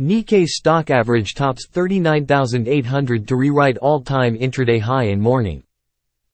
Nikkei stock average tops 39,800 to rewrite all-time intraday high in morning.